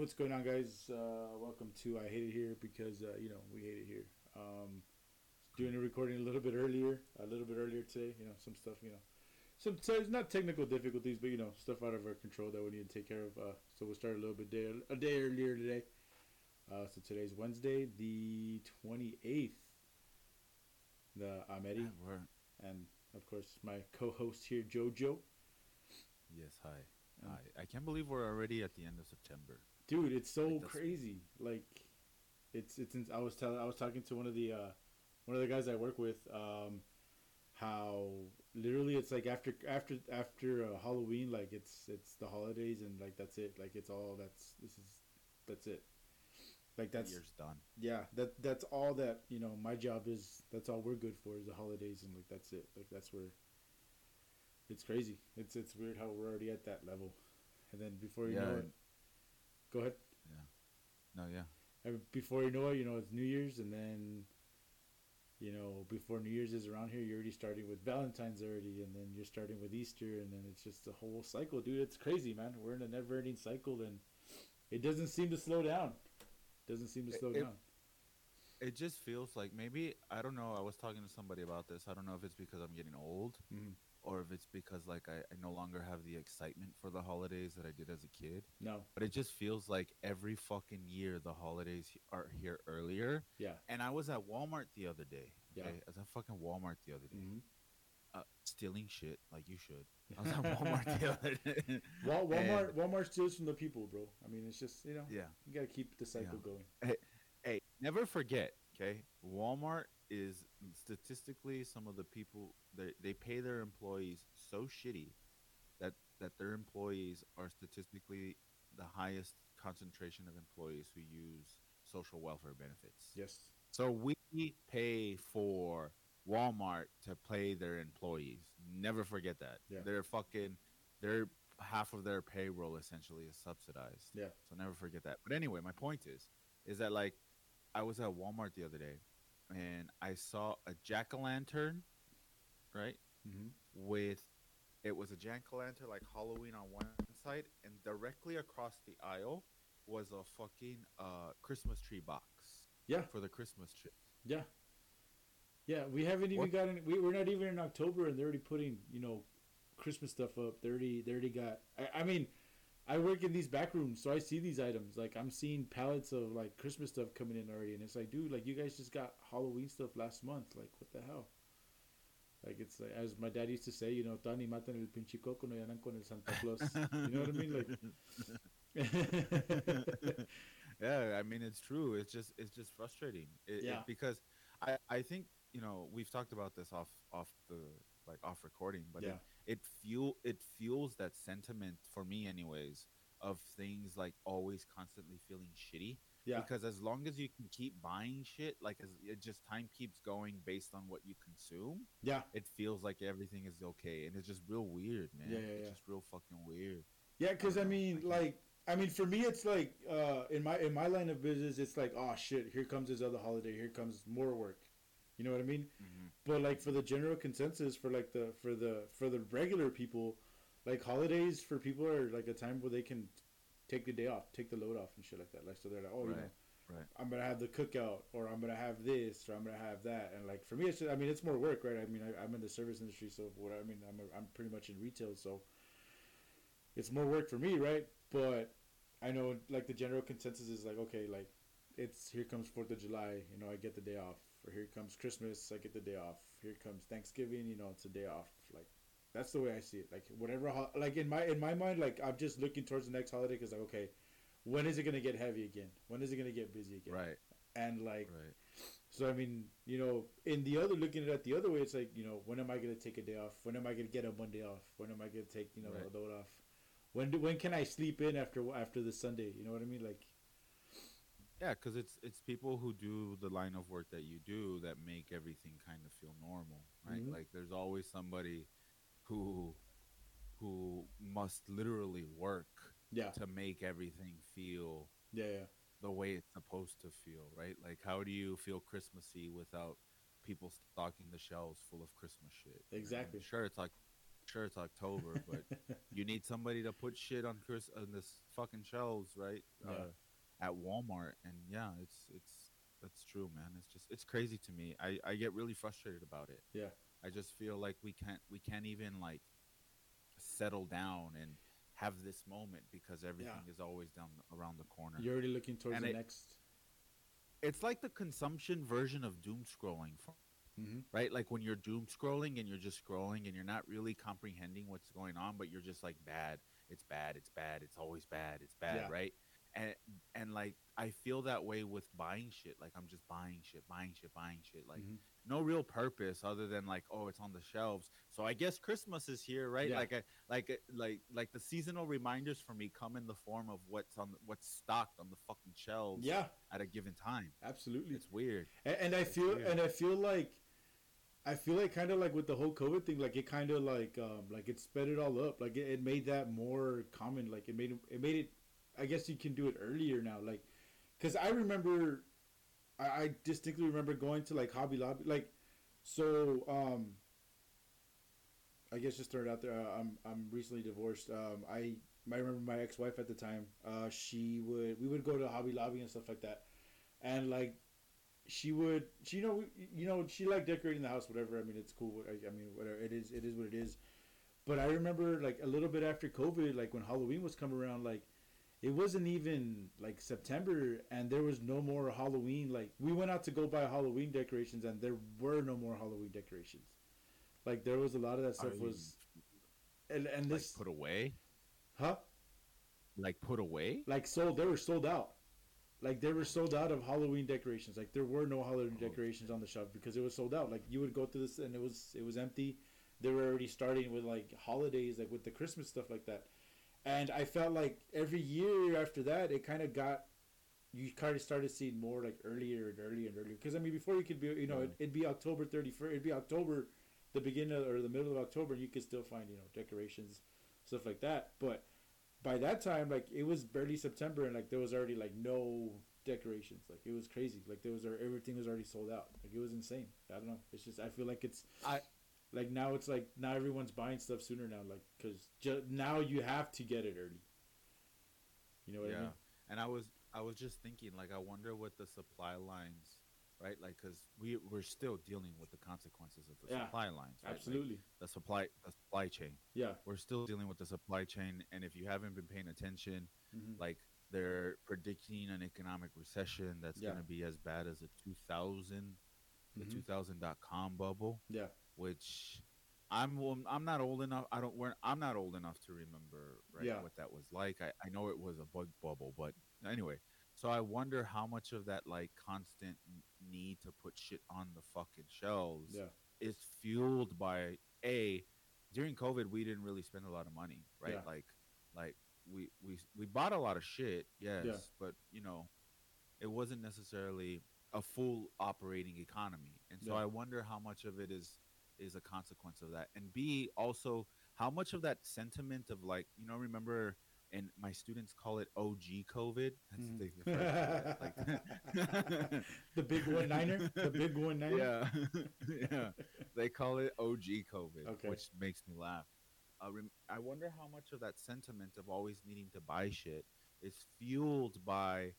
what's going on, guys? Uh, welcome to I Hate It Here because uh, you know we hate it here. Um, doing a recording a little bit earlier, a little bit earlier today. You know, some stuff. You know, some so it's not technical difficulties, but you know, stuff out of our control that we need to take care of. Uh, so we'll start a little bit day, a day earlier today. Uh, so today's Wednesday, the twenty eighth. The Ameri Yeah, we're- and of course my co-host here, Jojo. yes, hi. Um, Hi. I can't believe we're already at the end of September. Dude it's so Like, crazy. Like it's it's i was telling i was talking to one of the uh one of the guys i work with um how literally it's like after after after uh, halloween like it's it's the holidays and like that's it. Like it's all that's this is that's it. Like That's year's done. yeah that that's all that you know my job is that's all we're good for is the holidays and like that's it. Like that's where it's crazy. It's it's weird how we're already at that level. And then before you know it go ahead Yeah. No, yeah. and before you know it, you know it's New Year's, and then, you know, before New Year's is around here, you're already starting with Valentine's already, and then you're starting with Easter, and then it's just a whole cycle, dude. It's crazy, man. We're in a never-ending cycle, and it doesn't seem to slow down. It Doesn't seem to slow it- down. It just feels like maybe I don't know. I was talking to somebody about this. I don't know if it's because I'm getting old Mhm. Or if it's because like I, I no longer have the excitement for the holidays that I did as a kid. No, But it just feels like every fucking year the holidays are here earlier. yeah, And I was at Walmart the other day. Yeah. I was at fucking Walmart the other day. hmm Uh, stealing shit like you should. I was at Walmart the other day. Wal- Walmart, And- Walmart steals from the people, bro. I mean, it's just you know, yeah. you gotta keep the cycle Yeah. going. hey, never forget, okay? Walmart is statistically some of the people they they pay their employees so shitty that that their employees are statistically the highest concentration of employees who use social welfare benefits. Yes, So we pay for Walmart to pay their employees. Never forget that. Yeah. They're fucking they're half of their payroll essentially is subsidized. yeah, So never forget that. But anyway, my point is, is that like, I was at Walmart the other day, and I saw a jack o' lantern, right? hmm With, it was a jack o' lantern like Halloween on one side, and directly across the aisle was a fucking uh Christmas tree box yeah, for the Christmas tree. yeah, yeah. We haven't even What- gotten. We, we're not even in October, and they're already putting you know Christmas stuff up. They already they already got. I, I mean, I work in these back rooms, so I see these items. Like I'm seeing pallets of like Christmas stuff coming in already, and it's like, dude, like you guys just got Halloween stuff last month. Like what the hell? Like it's like as my dad used to say, you know, Tani matan el pinche coco no andan con el Santa Claus. you know what I mean? Like. yeah, I mean it's true. It's just it's just frustrating. It, it- Yeah. because I I think you know we've talked about this off off the like off recording, but Yeah. it, it fuel it fuels that sentiment for me anyways of things like always constantly feeling shitty. yeah. Because as long as you can keep buying shit, like as it just time keeps going based on what you consume, Yeah. it feels like everything is okay, and it's just real weird, man. Yeah, yeah, it's just real fucking weird. Yeah, because I mean, I like, I mean, for me, it's like uh, in my in my line of business, it's like, oh shit, here comes this other holiday, here comes more work. You know what I mean? Mm-hmm. But like for the general consensus, for like the for the for the regular people, like holidays for people are like a time where they can take the day off, take the load off, and shit like that. Like so, they're like, oh, you know, Right, right. I'm gonna have the cookout, or I'm gonna have this, or I'm gonna have that, and like for me, it's just, I mean, it's more work, right? I mean, I, I'm in the service industry, so what I mean, I'm a, I'm pretty much in retail, so it's more work for me, right? But I know, like the general consensus is like, okay, like it's here comes Fourth of July, you know, I get the day off, or here comes Christmas, I get the day off. Here comes Thanksgiving, you know, it's a day off. Like that's the way I see it. Like whatever, ho- like in my in my mind, like I'm just looking towards the next holiday because like, okay, when is it gonna get heavy again? When is it gonna get busy again? Right, and like right. so i mean you know in the other looking at it the other way it's like you know when am i going to take a day off when am i going to get a monday off when am i going to take you know Right. a load off when do, when can i sleep in after after the sunday you know what i mean like Yeah, because it's it's people who do the line of work that you do that make everything kind of feel normal, right? Mhm. Like there's always somebody who who must literally work yeah to make everything feel yeah yeah the way it's supposed to feel, right? Like how do you feel Christmassy without people stocking the shelves full of Christmas shit? Exactly. Sure, it's like sure it's October, but you need somebody to put shit on Chris on this fucking shelves, right? Yeah. Uh, at Walmart, and yeah, it's it's that's true, man. It's just it's crazy to me. I I get really frustrated about it. yeah, I just feel like we can't we can't even like settle down and have this moment because everything is always down around the corner. you're already looking towards And the it- next. it's like the consumption version of doom scrolling f- hmm right like when you're doom scrolling and you're just scrolling and you're not really comprehending what's going on but you're just like bad it's bad it's bad it's always bad it's bad Yeah. right and and like i feel that way with buying shit like i'm just buying shit buying shit buying shit like Mhm. no real purpose other than like oh it's on the shelves so i guess christmas is here right Yeah. like I, like a- like like the seasonal reminders for me come in the form of what's on what's stocked on the fucking shelves Yeah, at a given time absolutely. it's weird And, and I feel weird. and I feel like I feel like kind of like with the whole COVID thing, like it kind of like um like it sped it all up. Like it, it made that more common. Like it made it made it. I guess you can do it earlier now. Like, cause I remember, I, I distinctly remember going to like Hobby Lobby. Like, so um. I guess just throw it out there. Uh, I'm I'm recently divorced. Um, I I remember my ex wife at the time. Uh, she would we would go to Hobby Lobby and stuff like that, and like she would she you know you know she liked decorating the house whatever i mean it's cool I, I mean whatever it is it is what it is but i remember like a little bit after covid like when halloween was coming around like it wasn't even like september and there was no more halloween like we went out to go buy halloween decorations and there were no more halloween decorations. Like there was a lot of that stuff Are was and, and like this put away? Huh? Like put away? Like sold they were sold out. Like they were sold out of halloween decorations. Like there were no halloween Oh. decorations on the shelf because it was sold out. Like you would go through this and it was it was empty. They were already starting with like holidays like with the christmas stuff like that and i felt like every year after that it kind of got you kind of started seeing more like earlier and earlier and earlier because i mean before you could be you know Yeah. it, it'd be october 31st it'd be october the beginning of, or the middle of october and you could still find you know decorations stuff like that but by that time, like it was barely September, and like there was already like no decorations. Like it was crazy. Like there was everything was already sold out. Like it was insane. I don't know. It's just I feel like it's I- like now it's like now everyone's buying stuff sooner now. Like because ju- now you have to get it early. You know what yeah I mean? and i was i was just thinking like i wonder what the supply lines right like because we we're still dealing with the consequences of the Yeah, supply lines right? Like, Absolutely. the supply the supply chain Yeah. we're still dealing with the supply chain and if you haven't been paying attention hmm like they're predicting an economic recession that's Yeah. going to be as bad as the 2000 the Mhm. 2000.com bubble Yeah. Which I'm well, I'm not old enough. I don't. We're, I'm not old enough to remember right Yeah. what that was like. I, I know it was a bug bubble, but anyway. So I wonder how much of that like constant need to put shit on the fucking shelves Yeah. is fueled by a during COVID we didn't really spend a lot of money, right? Yeah. Like like we we we bought a lot of shit, yes, yeah. but you know it wasn't necessarily a full operating economy. And so. I wonder how much of it is is a consequence of that. And B also how much of that sentiment of like, you know, remember and my students call it OG COVID. That's the, the like The big one niner. The big one niner. yeah, yeah. They call it OG COVID, Okay. which makes me laugh. Uh, rem- I wonder how much of that sentiment of always needing to buy shit is fueled by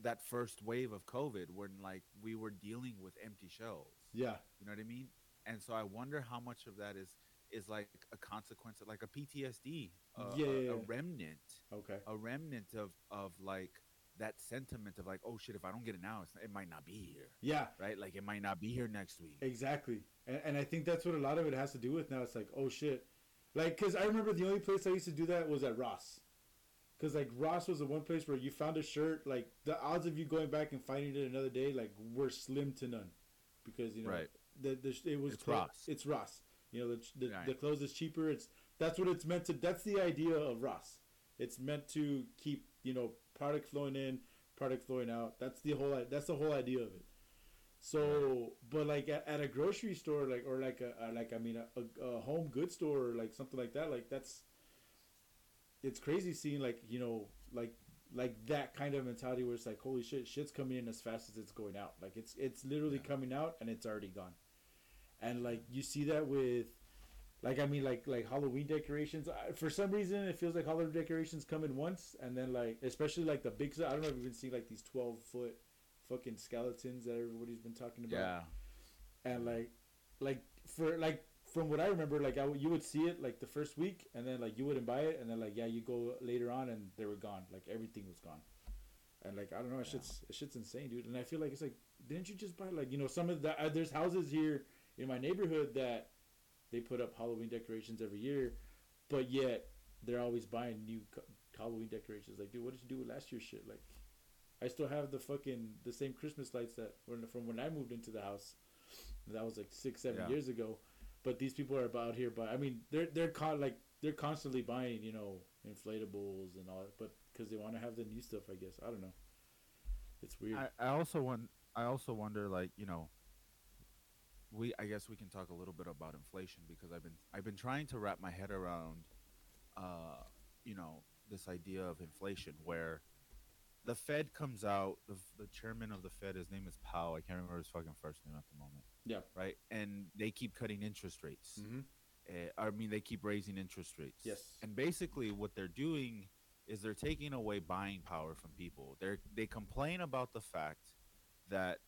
that first wave of COVID, when like we were dealing with empty shelves. Yeah. You know what I mean? And so I wonder how much of that is is like a consequence of like a PTSD, Yeah, a, yeah, a remnant Okay. a remnant of of like that sentiment of like, oh shit, if I don't get it now, it might not be here, Yeah. right? Like it might not be here next week. Exactly, and, and I think that's what a lot of it has to do with now. It's like, oh shit, like because I remember the only place I used to do that was at Ross, because like Ross was the one place where you found a shirt, like the odds of you going back and finding it another day, like were slim to none, because you know Right. The, the it was It's clo- Ross. It's Ross. You know the the, Right. the clothes is cheaper. It's that's what it's meant to. That's the idea of Ross. It's meant to keep you know product flowing in, product flowing out. That's the whole. That's the whole idea of it. So, but like at, at a grocery store, like or like a, a like I mean a, a, a home goods store or like something like that, like that's. It's crazy seeing like you know like like that kind of mentality where it's like holy shit, shit's coming in as fast as it's going out. Like it's it's literally Yeah. coming out and it's already gone, and like you see that with Like I mean, like like Halloween decorations. I, for some reason, it feels like Halloween decorations come in once, and then like especially like the big. I don't know if you've been seeing like these twelve foot fucking skeletons that everybody's been talking about. Yeah. And like, like for like from what I remember, like I, you would see it like the first week, and then like you wouldn't buy it, and then like yeah, you go later on, and they were gone. Like everything was gone. And like I don't know, it Yeah. shit's it shit's insane, dude. And I feel like it's like, didn't you just buy like you know some of the uh, there's houses here in my neighborhood that they put up Halloween decorations every year, but yet they're always buying new co- Halloween decorations. Like, dude, what did you do with last year's shit? Like, I still have the fucking the same Christmas lights that were from when I moved into the house. That was like six, seven Yeah. years ago. But these people are about here, but I mean, they're they're con- like they're constantly buying, you know, inflatables and all, that, but because they want to have the new stuff, I guess. I don't know. It's weird. I, I also want I also wonder like you know we I guess we can talk a little bit about inflation because I've been I've been trying to wrap my head around uh you know this idea of inflation where the Fed comes out the the chairman of the Fed his name is Powell I can't remember his fucking first name at the moment yeah. right and they keep cutting interest rates Mm-hmm. uh, I mean, they keep raising interest rates. Yes. And basically, what they're doing is they're taking away buying power from people. They they complain about the fact that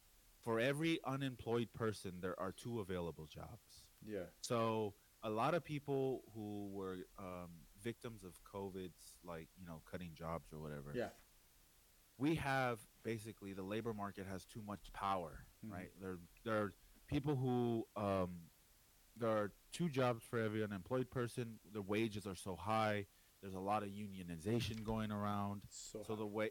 for every unemployed person, there are two available jobs. Yeah. So a lot of people who were um, victims of COVID's, like you know, cutting jobs or whatever. Yeah. We have basically the labor market has too much power, Mhm. right? There, there are people who um, there are two jobs for every unemployed person. The wages are so high. There's a lot of unionization going around. So, So the way,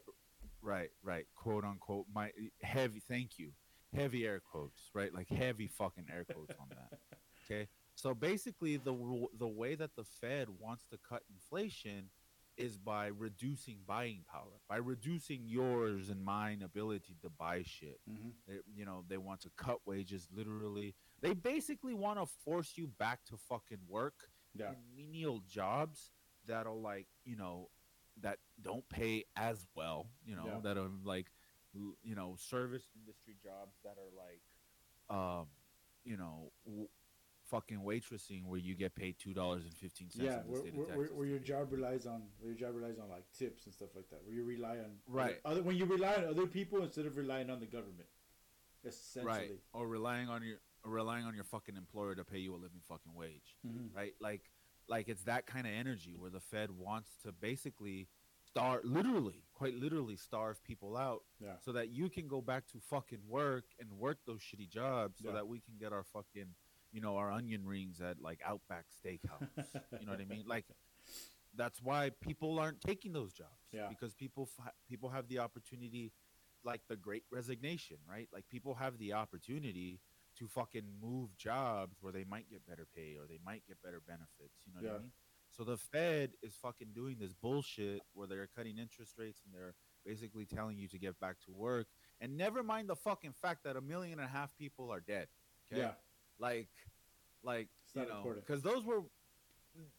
right, right, quote unquote, my heavy. Thank you, heavy air quotes, right, like heavy fucking air quotes on that. Okay, so basically, the the way that the Fed wants to cut inflation is by reducing buying power, by reducing yours and mine ability to buy shit. hmm They, you know, they want to cut wages literally. They basically want to force you back to fucking work yeah. menial jobs that'll like you know that don't pay as well you know Yeah. that are like you know service industry jobs that are like um you know w- fucking waitressing where you get paid two dollars and fifteen cents Yeah, where, state where, of where, Texas. where your job relies on where your job relies on like tips and stuff like that. Where you rely on Right. other when you rely on other people instead of relying on the government. Essentially. right or relying on your relying on your fucking employer to pay you a living fucking wage Mhm. right? Like, like it's that kind of energy where the Fed wants to basically starve, literally, quite literally, starve people out, Yeah. so that you can go back to fucking work and work those shitty jobs, so Yeah. that we can get our fucking, you know, our onion rings at like Outback Steakhouse. you know what I mean? Like, that's why people aren't taking those jobs. Yeah. Because people fi- people have the opportunity, like the Great Resignation, right? Like people have the opportunity to fucking move jobs where they might get better pay or they might get better benefits. You know what I mean? So the Fed is fucking doing this bullshit where they're cutting interest rates and they're basically telling you to get back to work. And never mind the fucking fact that a million and a half people are dead. Okay? Yeah. Like, like It's you know, because those were,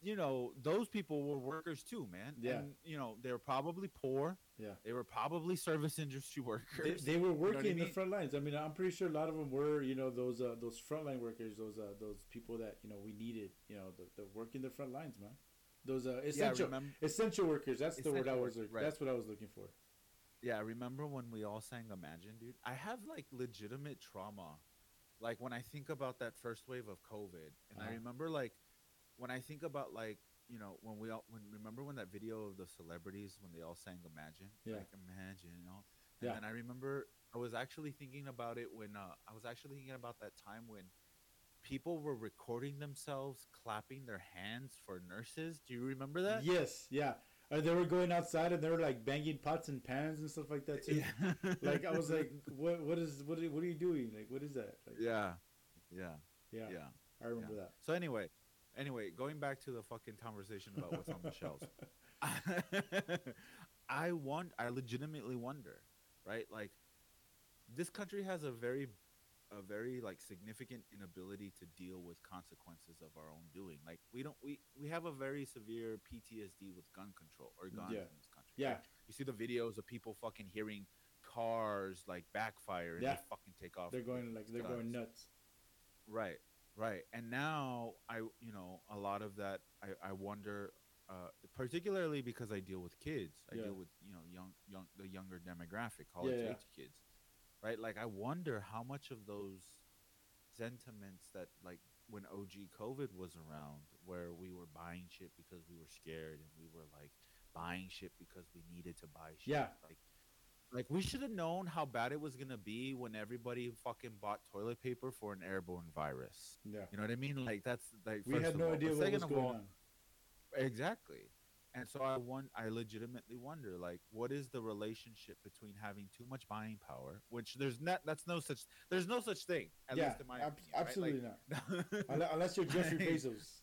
you know, those people were workers too, man. Yeah. And you know, they were probably poor. Yeah. They were probably service industry workers. they were what I working in the front lines. I mean, I'm pretty sure a lot of them were, you know, those uh, those frontline workers, those uh, those people that you know we needed, you know, the, the working the front lines, man. Those uh, yeah, essential remember, essential workers. That's the word I was. right. That's what I was looking for. yeah, I remember when we all sang Imagine, dude? I have like legitimate trauma. Like when I think about that first wave of COVID, and I Uh-huh. remember like when I think about like you know when we all when remember when that video of the celebrities when they all sang Imagine, Yeah. like Imagine, you know. And Yeah. then I remember I was actually thinking about it when uh, I was actually thinking about that time when people were recording themselves clapping their hands for nurses. Do you remember that? Yes, yeah. Uh, they were going outside and they were like banging pots and pans and stuff like that too. like I was like, what? What is? What? Are, what are you doing? Like, what is that? Like, yeah, yeah, yeah, yeah. I remember that. So anyway, anyway, going back to the fucking conversation about what's on the shelves. I want I legitimately wonder, right? Like this country has a very a very like significant inability to deal with consequences of our own doing. Like we don't we we have a very severe PTSD with gun control or guns Yeah. in this country. Yeah, Like, you see the videos of people fucking hearing cars like backfire and Yeah. they fucking take off. they're going like they're going nuts. Right. Right. And now I, you know, a lot of that I, I wonder, uh, particularly because I deal with kids. I Yeah. deal with, you know, young, young, the younger demographic, college age kids. Right. Like, I wonder how much of those sentiments that, like, when OG COVID was around, where we were buying shit because we were scared and we were like buying shit because we needed to buy shit. Yeah. Like, like we should have known how bad it was gonna be when everybody fucking bought toilet paper for an airborne virus. Yeah. You know what I mean? Like that's like We had no all. idea what was going all- on. Exactly. And so I want I legitimately wonder like what is the relationship between having too much buying power, which there's not that's no such there's no such thing at yeah, least in my ab- opinion, right? absolutely Like- not. Unless you're Jeffrey Bezos.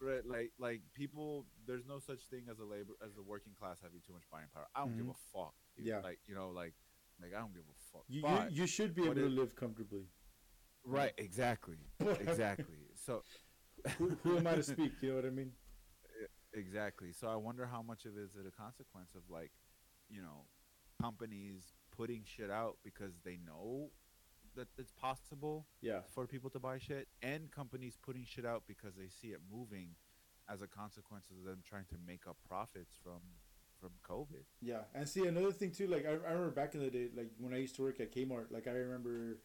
Right, like like people, there's no such thing as a labor as the working class having too much buying power. I don't give Mhm. a fuck. Dude. Yeah. like you know, like like I don't give a fuck. You, you, you should be able to live comfortably. right, exactly, exactly. So who, who am I to speak? You know what I mean? Exactly. So I wonder how much of it is it a consequence of like, you know, companies putting shit out because they know that it's possible Yeah. for people to buy shit, and companies putting shit out because they see it moving as a consequence of them trying to make up profits from from COVID. Yeah, and see another thing too. Like I, I remember back in the day, like when I used to work at Kmart. Like I remember,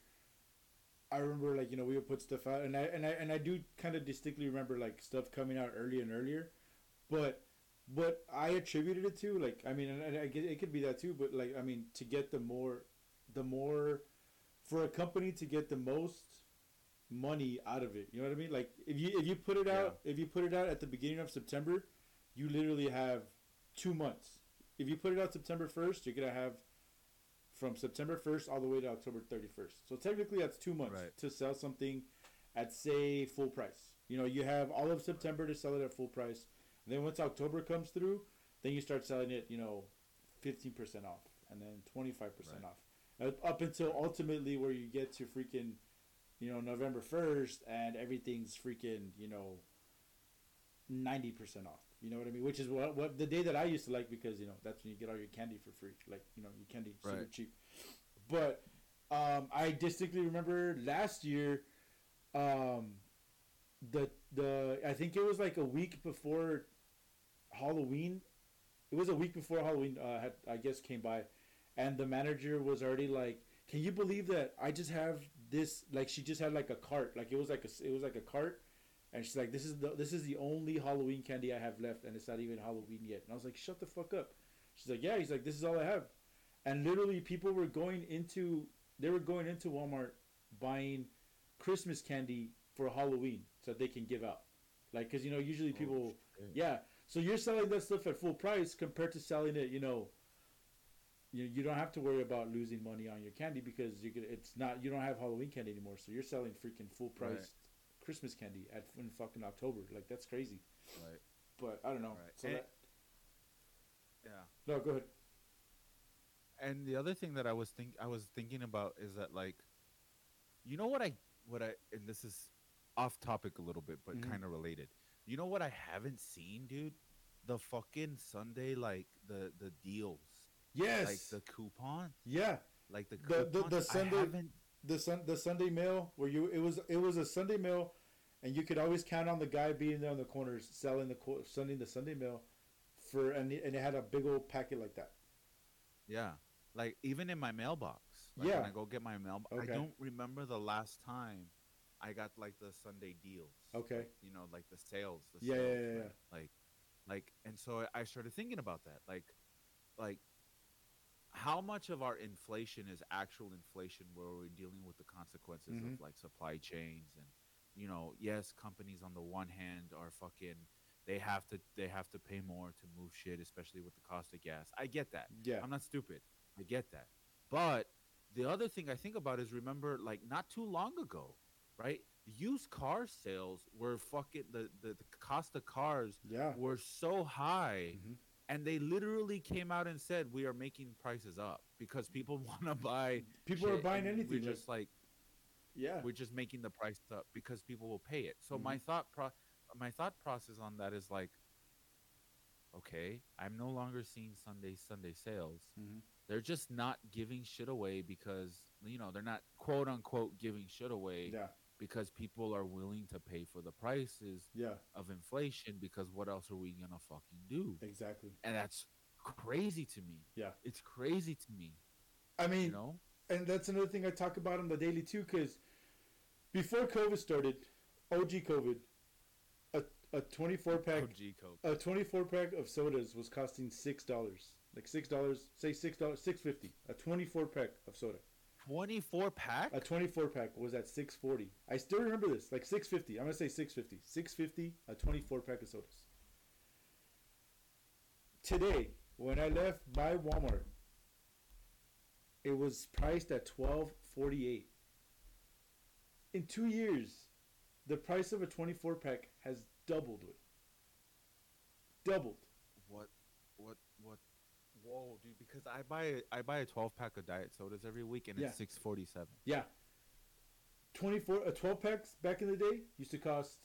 I remember like you know we would put stuff out, and I and I and I do kind of distinctly remember like stuff coming out earlier and earlier, but what I attributed it to, like I mean, and, I get it could be that too, but like I mean to get the more, the more, for a company to get the most money out of it. You know what I mean? Like if you if you put it out if you put it out at the beginning of September, you literally have two months. If you put it out September first, you're gonna have from September first all the way to October thirty first. So technically, that's two months Right. to sell something at say full price. You know, you have all of September to sell it at full price. And then once October comes through, then you start selling it. You know, fifteen percent off, and then twenty five percent Right. off, up, until ultimately where you get to freaking, you know, November first, and everything's freaking, you know, ninety percent off. You know what I mean? Which is what what the day that I used to like because you know that's when you get all your candy for free. Like you know your candy super Right. cheap. But um, I distinctly remember last year, um, the the I think it was like a week before Halloween. It was a week before Halloween. Uh, had I guess came by, and the manager was already like, "Can you believe that I just have this?" Like she just had like a cart. Like it was like a it was like a cart, and she's like, "This is the this is the only Halloween candy I have left, and it's not even Halloween yet." And I was like, "Shut the fuck up." She's like, "Yeah." He's like, "This is all I have," and literally people were going into they were going into Walmart buying Christmas candy for Halloween so they can give out. Like, cause you know usually Oh, people, shit. yeah. So you're selling that stuff at full price compared to selling it, you know. You, you don't have to worry about losing money on your candy because you it's not you don't have Halloween candy anymore. So you're selling freaking full price Right. Christmas candy at in fucking October. Like that's crazy. Right. But I don't know. Right. So that, Yeah. no, go ahead. And the other thing that I was think I was thinking about is that like, you know what I what I and this is off topic a little bit, but Mhm. kind of related. You know what I haven't seen, dude? The fucking Sunday like the the deals, Yes. like the coupon, yeah. like the The- the- the Sunday- the sun the Sunday mail where you it was it was a Sunday mail, and you could always count on the guy being there on the corners selling the sending the Sunday mail, for and it, and it had a big old packet like that. Yeah. Like even in my mailbox. Like Yeah. When I go get my mail, I don't remember the last time I got like the Sunday deals. Okay. Like, you know, like the sales. The Yeah, yeah, sales, yeah. Like, like, and so I- started thinking about that. Like, like, how much of our inflation is actual inflation where we're dealing with the consequences Mhm. of like supply chains and, you know, yes, companies on the one hand are fucking. They have to they have to pay more to move shit, especially with the cost of gas. I get that. Yeah. I'm not stupid. I get that. But the other thing I think about is remember, like, not too long ago, right? Used car sales were fucking the, the, the cost of cars Yeah. were so high, Mhm. and they literally came out and said we are making prices up because people want to buy. People are buying anything. We're just like yeah. we're just making the price up because people will pay it. So Mhm. my thought pro- my thought process on that is like, okay, I'm no longer seeing Sunday Sunday sales. Mhm. They're just not giving shit away because you know they're not quote unquote giving shit away Yeah. Because people are willing to pay for the prices Yeah, of inflation because what else are we gonna fucking do? exactly. And that's crazy to me. Yeah. It's crazy to me. I mean, You know? and that's another thing I talk about on the daily too, because before COVID started, OG COVID, a a twenty four pack a twenty four pack of sodas was costing six dollars, like six dollars, say six dollars, six fifty. A twenty four pack of soda, Twenty four pack? a twenty four pack was at six forty. I still remember this, like six fifty. I'm gonna say six fifty. Six fifty, a twenty four pack of sodas. Today, when I left my Walmart, it was priced at twelve forty eight. In two years, the price of a twenty four pack has doubled. Doubled. What whoa dude because I buy a, I buy a twelve pack of diet sodas every week and Yeah. it's six forty seven. Yeah. 24 uh, a 12 packs back in the day used to cost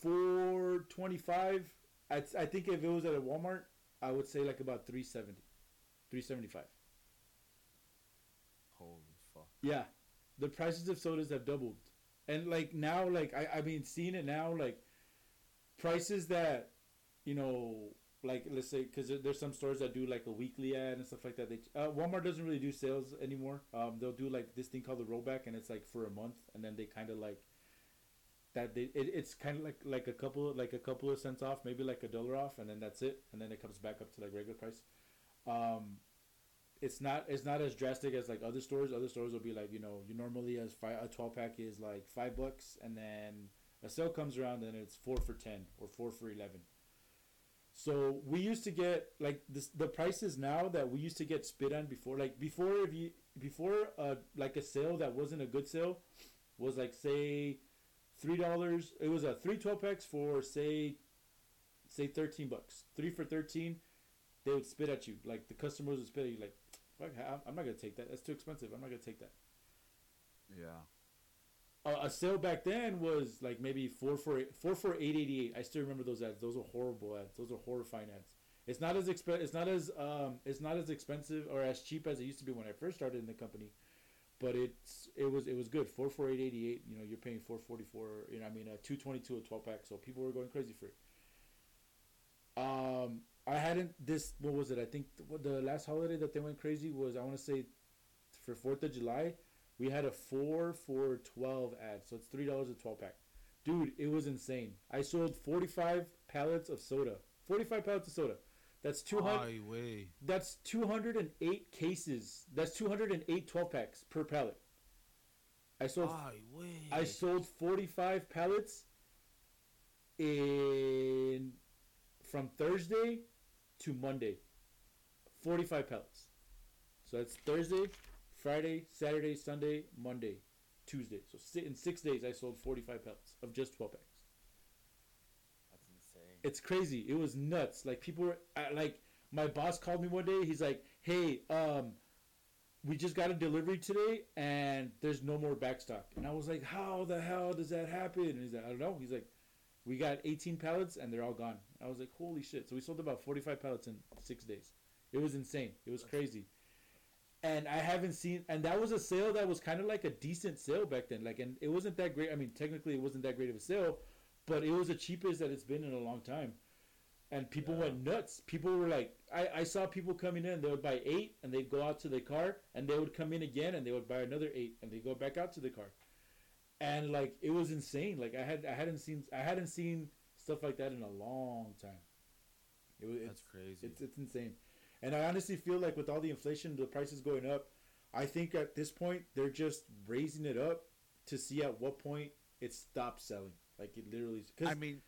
425 I, I think if it was at a Walmart I would say like about 370 375 Holy fuck. yeah the prices of sodas have doubled and like now like I, I mean seeing it now like prices that you know like let's say because there's some stores that do like a weekly ad and stuff like that. They uh, walmart doesn't really do sales anymore. Um, they'll do like this thing called the rollback and it's like for a month and then they kind of like that they it, it's kind of like like a couple like a couple of cents off maybe like a dollar off and then that's it and then it comes back up to like regular price. Um it's not it's not as drastic as like other stores. Other stores will be like you know you normally as five, a 12 pack is like five bucks and then a sale comes around and it's four for 10 or four for 11 so we used to get like this the prices now that we used to get spit on before like before if you before uh like a sale that wasn't a good sale was like say three dollars it was a three 12 packs for say say 13 bucks. Three for 13 they would spit at you. Like the customers would spit at you like fuck i'm not gonna take that. That's too expensive. I'm not gonna take that. Yeah. A, sale back then was like maybe four for four for eight eighty eight. I still remember those ads. Those are horrible ads. Those are horrifying ads. It's not as exp- It's not as um. It's not as expensive or as cheap as it used to be when I first started in the company, but it's it was it was good. Four for eight eighty eight. You know, you're paying four forty four. You know, I mean, a two twenty two a twelve pack. So people were going crazy for it. Um, I hadn't this. What was it? I think th- what the last holiday that they went crazy was I want to say for Fourth of July we had a four for twelve ad, so it's three dollars a twelve pack. Dude, it was insane. I sold forty five pallets of soda. Forty five pallets of soda. That's two hundred. That's two hundred and eight cases. That's 208 12 packs per pallet. I sold. Ay. I sold forty five pallets. In from Thursday to Monday. Forty five pallets. So that's Thursday, Friday, Saturday, Sunday, Monday, Tuesday. So in six days, I sold 45 pellets of just 12 packs. That's insane. It's crazy. It was nuts. Like people were uh, like, my boss called me one day. He's like, "Hey, um, we just got a delivery today, and there's no more backstock." And I was like, "How the hell does that happen?" And he's like, "I don't know." He's like, "We got 18 pallets, and they're all gone." I was like, "Holy shit!" So we sold about 45 pallets in six days. It was insane. It was crazy. And I haven't seen, and that was a sale that was kind of like a decent sale back then. Like, and it wasn't that great. I mean, technically, it wasn't that great of a sale, but it was the cheapest that it's been in a long time. And people Yeah. went nuts. People were like, I, I saw people coming in. They would buy eight, and they'd go out to the car, and they would come in again, and they would buy another eight, and they go back out to the car. And like, it was insane. Like, I had I hadn't seen I hadn't seen stuff like that in a long time. It was That's it's, crazy. it's it's insane. And I honestly feel like with all the inflation, the prices going up, I think at this point they're just raising it up to see at what point it stops selling. Like it literally, because I mean,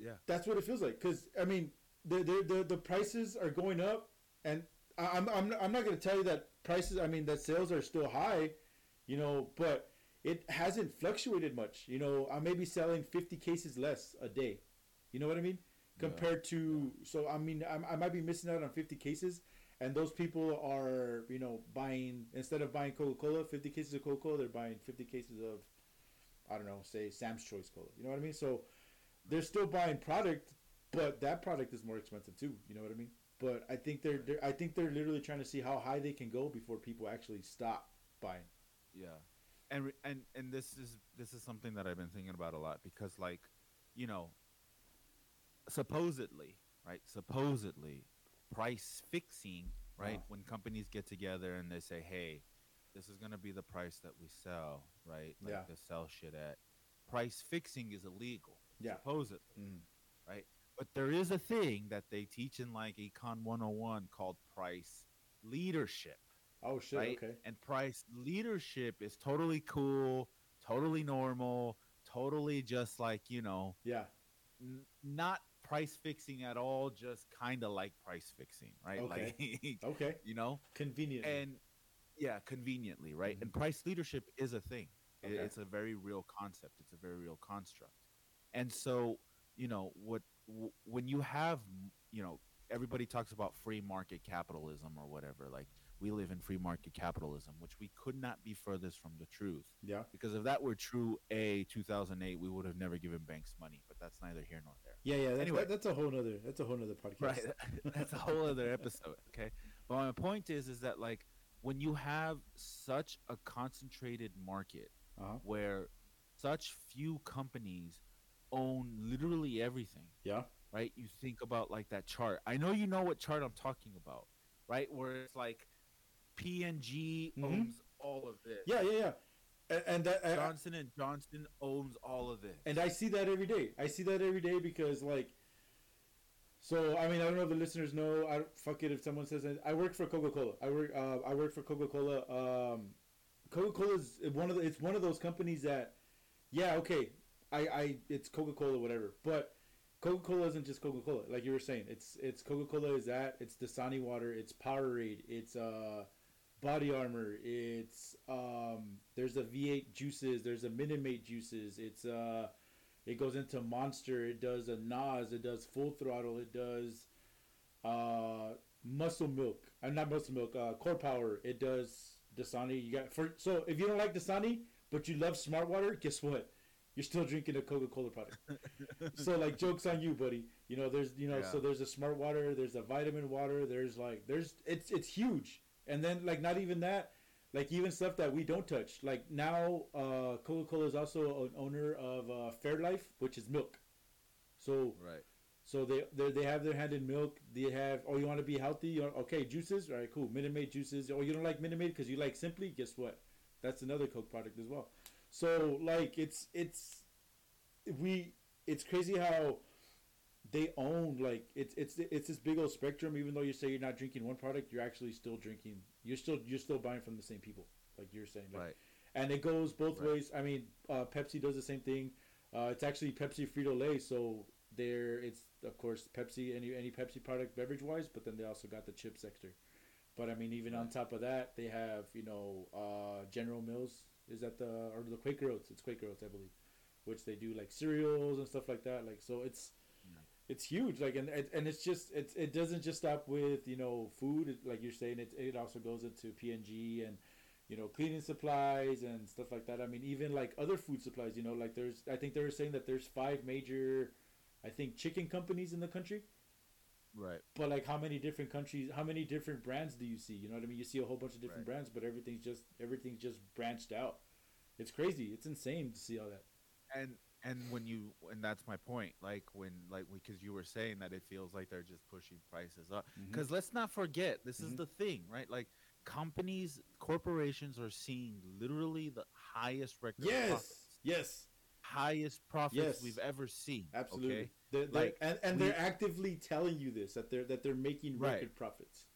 yeah. that's what it feels like. Because I mean, the, the the the prices are going up, and I'm I'm I'm not gonna tell you that prices. I mean that sales are still high, you know, but it hasn't fluctuated much. You know, I may be selling 50 cases less a day. You know what I mean? Yeah. Compared to so I mean I, I might be missing out on 50 cases. And those people are, you know, buying instead of buying Coca Cola, fifty cases of Coca Cola, they're buying fifty cases of, I don't know, say Sam's Choice Cola. You know what I mean? So, they're still buying product, but that product is more expensive too. You know what I mean? But I think they're, they're I think they're literally trying to see how high they can go before people actually stop buying. Yeah. and and and this is this is something that I've been thinking about a lot because like, you know, supposedly, right? Supposedly, price fixing, right? Uh-huh. When companies get together and they say, "Hey, this is going to be the price that we sell," right? Like Yeah. to sell shit at. Price fixing is illegal, Yeah. supposedly, Mhm. right? But there is a thing that they teach in like Econ 101 called price leadership Oh shit. right? Okay. And price leadership is totally cool, totally normal, totally just like, you know, Yeah. n- not price fixing at all, just kind of like price fixing, right? Like, Okay. you know, Convenient. and yeah, conveniently, right? Mhm. And price leadership is a thing. Okay. It's a very real concept. It's a very real construct. And so, you know, what w- when you have, you know, everybody talks about free market capitalism or whatever. Like we live in free market capitalism, which we could not be furthest from the truth. yeah. Because if that were true, a 2008, we would have never given banks money. But that's neither here nor there. Yeah. Yeah. That, Anyway. that- that's a whole other. That's a whole nother podcast. Right. That's a whole other episode. Okay. But my point is, is that like when you have such a concentrated market Uh huh. where such few companies own literally everything, Yeah. right? You think about like that chart. I know you know what chart I'm talking about, right? Where it's like P&G Mhm. owns all of this. Yeah. Yeah. Yeah. And, and that. I- Johnson and Johnson owns all of this. and I see that every day. I see that every day because like. So I mean I don't know if the listeners know. I fuck it if someone says it. I work for Coca Cola. I work. Uh, I work for Coca Cola. Um, Coca Cola is one of the. It's one of those companies that, yeah, okay, I, I, it's Coca Cola, whatever. But Coca Cola isn't just Coca Cola. Like you were saying, it's it's Coca Cola is that. It's Dasani water. It's Powerade. It's uh, Body Armor. It's um. There's a V8 juices. There's a Minute Maid juices. It's uh. It goes into Monster. It does a NOS. It does Full Throttle. It does uh, Muscle Milk. I'm not Muscle Milk. Uh, Core Power. It does Dasani. You got for so if you don't like Dasani, but you love Smart Water, guess what? You're still drinking a Coca Cola product. so like jokes on you, buddy. You know there's you know Yeah. so there's a Smart Water. There's a Vitamin Water. There's like there's it's it's huge. And then like not even that. Like even stuff that we don't touch. Like now, uh, Coca Cola is also an owner of uh, Fairlife, which is milk. So right. so they they they have their hand in milk. They have oh you want to be healthy? Okay, juices. All right, cool. Minute Maid juices. Oh you don't like Minute Maid because you like Simply? Guess what? That's another Coke product as well. So like it's it's we it's crazy how they own like it's it's it's this big old spectrum. Even though you say you're not drinking one product, you're actually still drinking. You're still you're still buying from the same people, like you're saying. Like, Right. and it goes both Right. ways. I mean, uh, Pepsi does the same thing. Uh, it's actually Pepsi Frito Lay, so there it's of course Pepsi any any Pepsi product beverage wise, but then they also got the chip sector. But I mean, even on top of that, they have you know uh, General Mills is that the or the Quaker Oats? It's Quaker Oats, I believe, which they do like cereals and stuff like that. Like so, it's. It's huge. Like and and it's just it's it doesn't just stop with you know food. Like you're saying, it it also goes into P&G and you know cleaning supplies and stuff like that. I mean, even like other food supplies. You know, like there's I think they were saying that there's five major, I think chicken companies in the country. Right. But like, how many different countries? How many different brands do you see? You know what I mean? You see a whole bunch of different Right. brands, but everything's just everything's just branched out. It's crazy. It's insane to see all that. and and when you and that's my point like when like because you were saying that it feels like they're just pushing prices up because let's not forget this is Mhm. the thing right like companies corporations are seeing literally the highest record Yes. profits, Yes. highest profits Yes. we've ever seen Absolutely. okay They're, they're, Like, and and we- they're actively telling you this that they're that they're making Right. record profits.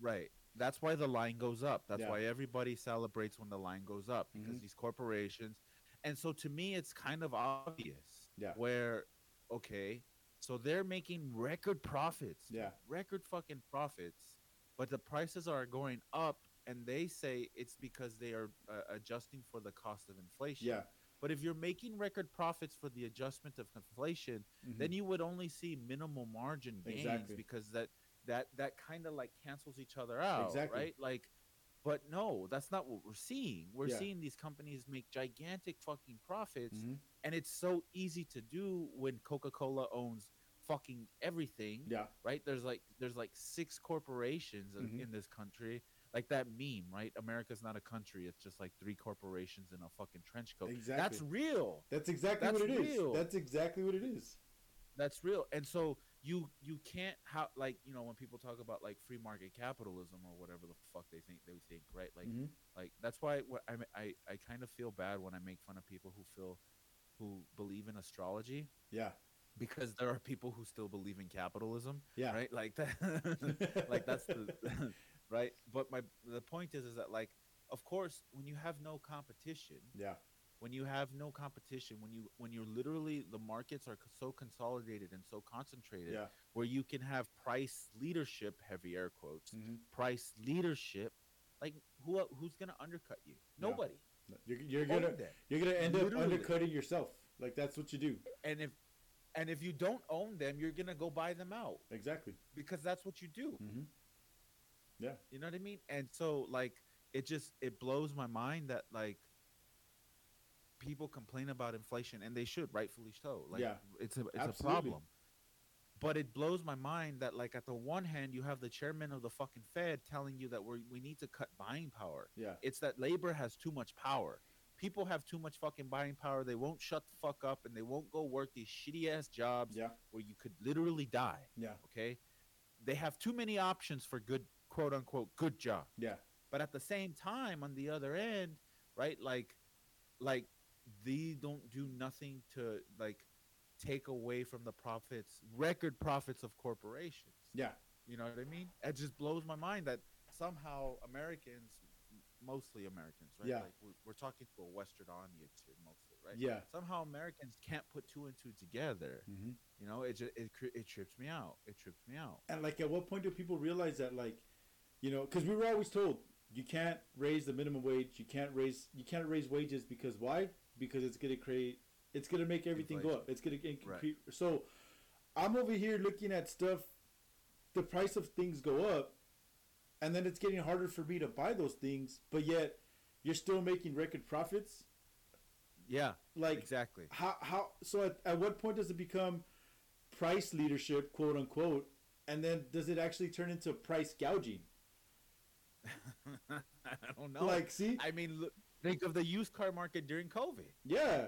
right that's why the line goes up that's Yeah. why everybody celebrates when the line goes up because Mhm. these corporations and so to me it's kind of obvious Yeah. where okay so they're making record profits Yeah. record fucking profits but the prices are going up and they say it's because they are uh, adjusting for the cost of inflation Yeah. but if you're making record profits for the adjustment of inflation then Mhm. you would only see minimal margin gains Exactly. because that that that kind of like cancels each other out Exactly. right like but no that's not what we're seeing we're Yeah. seeing these companies make gigantic fucking profits Mhm. and it's so easy to do when coca-cola owns fucking everything Yeah. right there's like there's like six corporations in- Mhm. in this country like that meme right america's not a country it's just like three corporations in a fucking trench coat Exactly. that's real That's exactly That's what it is. real. That's exactly what it is. that's real and so you you can't how like you know when people talk about like free market capitalism or whatever the fuck they think they think right like Mhm. like that's why what I, I i kind of feel bad when i make fun of people who feel who believe in astrology Yeah. because there are people who still believe in capitalism Yeah. right like that like that's the right but my the point is is that like of course when you have no competition Yeah. When you have no competition when you when you're literally the markets are so consolidated and so concentrated Yeah. where you can have price leadership heavy air quotes Mhm. price leadership like who who's gonna undercut you Yeah. nobody You're, you're gonna them. you're gonna end up undercutting yourself. Like that's what you do. and if and if you don't own them you're gonna go buy them out Exactly. because that's what you do Mm-hmm. You know what I mean? And so like it just it blows my mind that like people complain about inflation and they should rightfully so. Like Yeah, it's a it's absolutely. a problem. But it blows my mind that like at the one hand you have the chairman of the fucking Fed telling you that we we need to cut buying power. Yeah. It's that labor has too much power. People have too much fucking buying power. They won't shut the fuck up and they won't go work these shitty ass jobs Yeah. where you could literally die. Yeah. Okay? They have too many options for good quote unquote good jobs Yeah. but at the same time on the other end right like like they don't do nothing to like take away from the profits record profits of corporations Yeah. you know what i mean it just blows my mind that somehow americans mostly americans right Yeah. like we're, we're talking to a western audience here mostly right Yeah. somehow americans can't put two and two together Mm-hmm. you know it just it, it trips me out it trips me out And like, at what point do people realize that, like, you know, because we were always told you can't raise the minimum wage, you can't raise, you can't raise wages because why? Because it's gonna create, it's gonna make everything go up. It's gonna increase. Right. So, I'm over here looking at stuff. The price of things go up, and then it's getting harder for me to buy those things. But yet, you're still making record profits. yeah Like, exactly how how so at, at what point does it become price leadership quote unquote and then does it actually turn into price gouging I don't know. like see I mean, look, think of the used car market during COVID. yeah.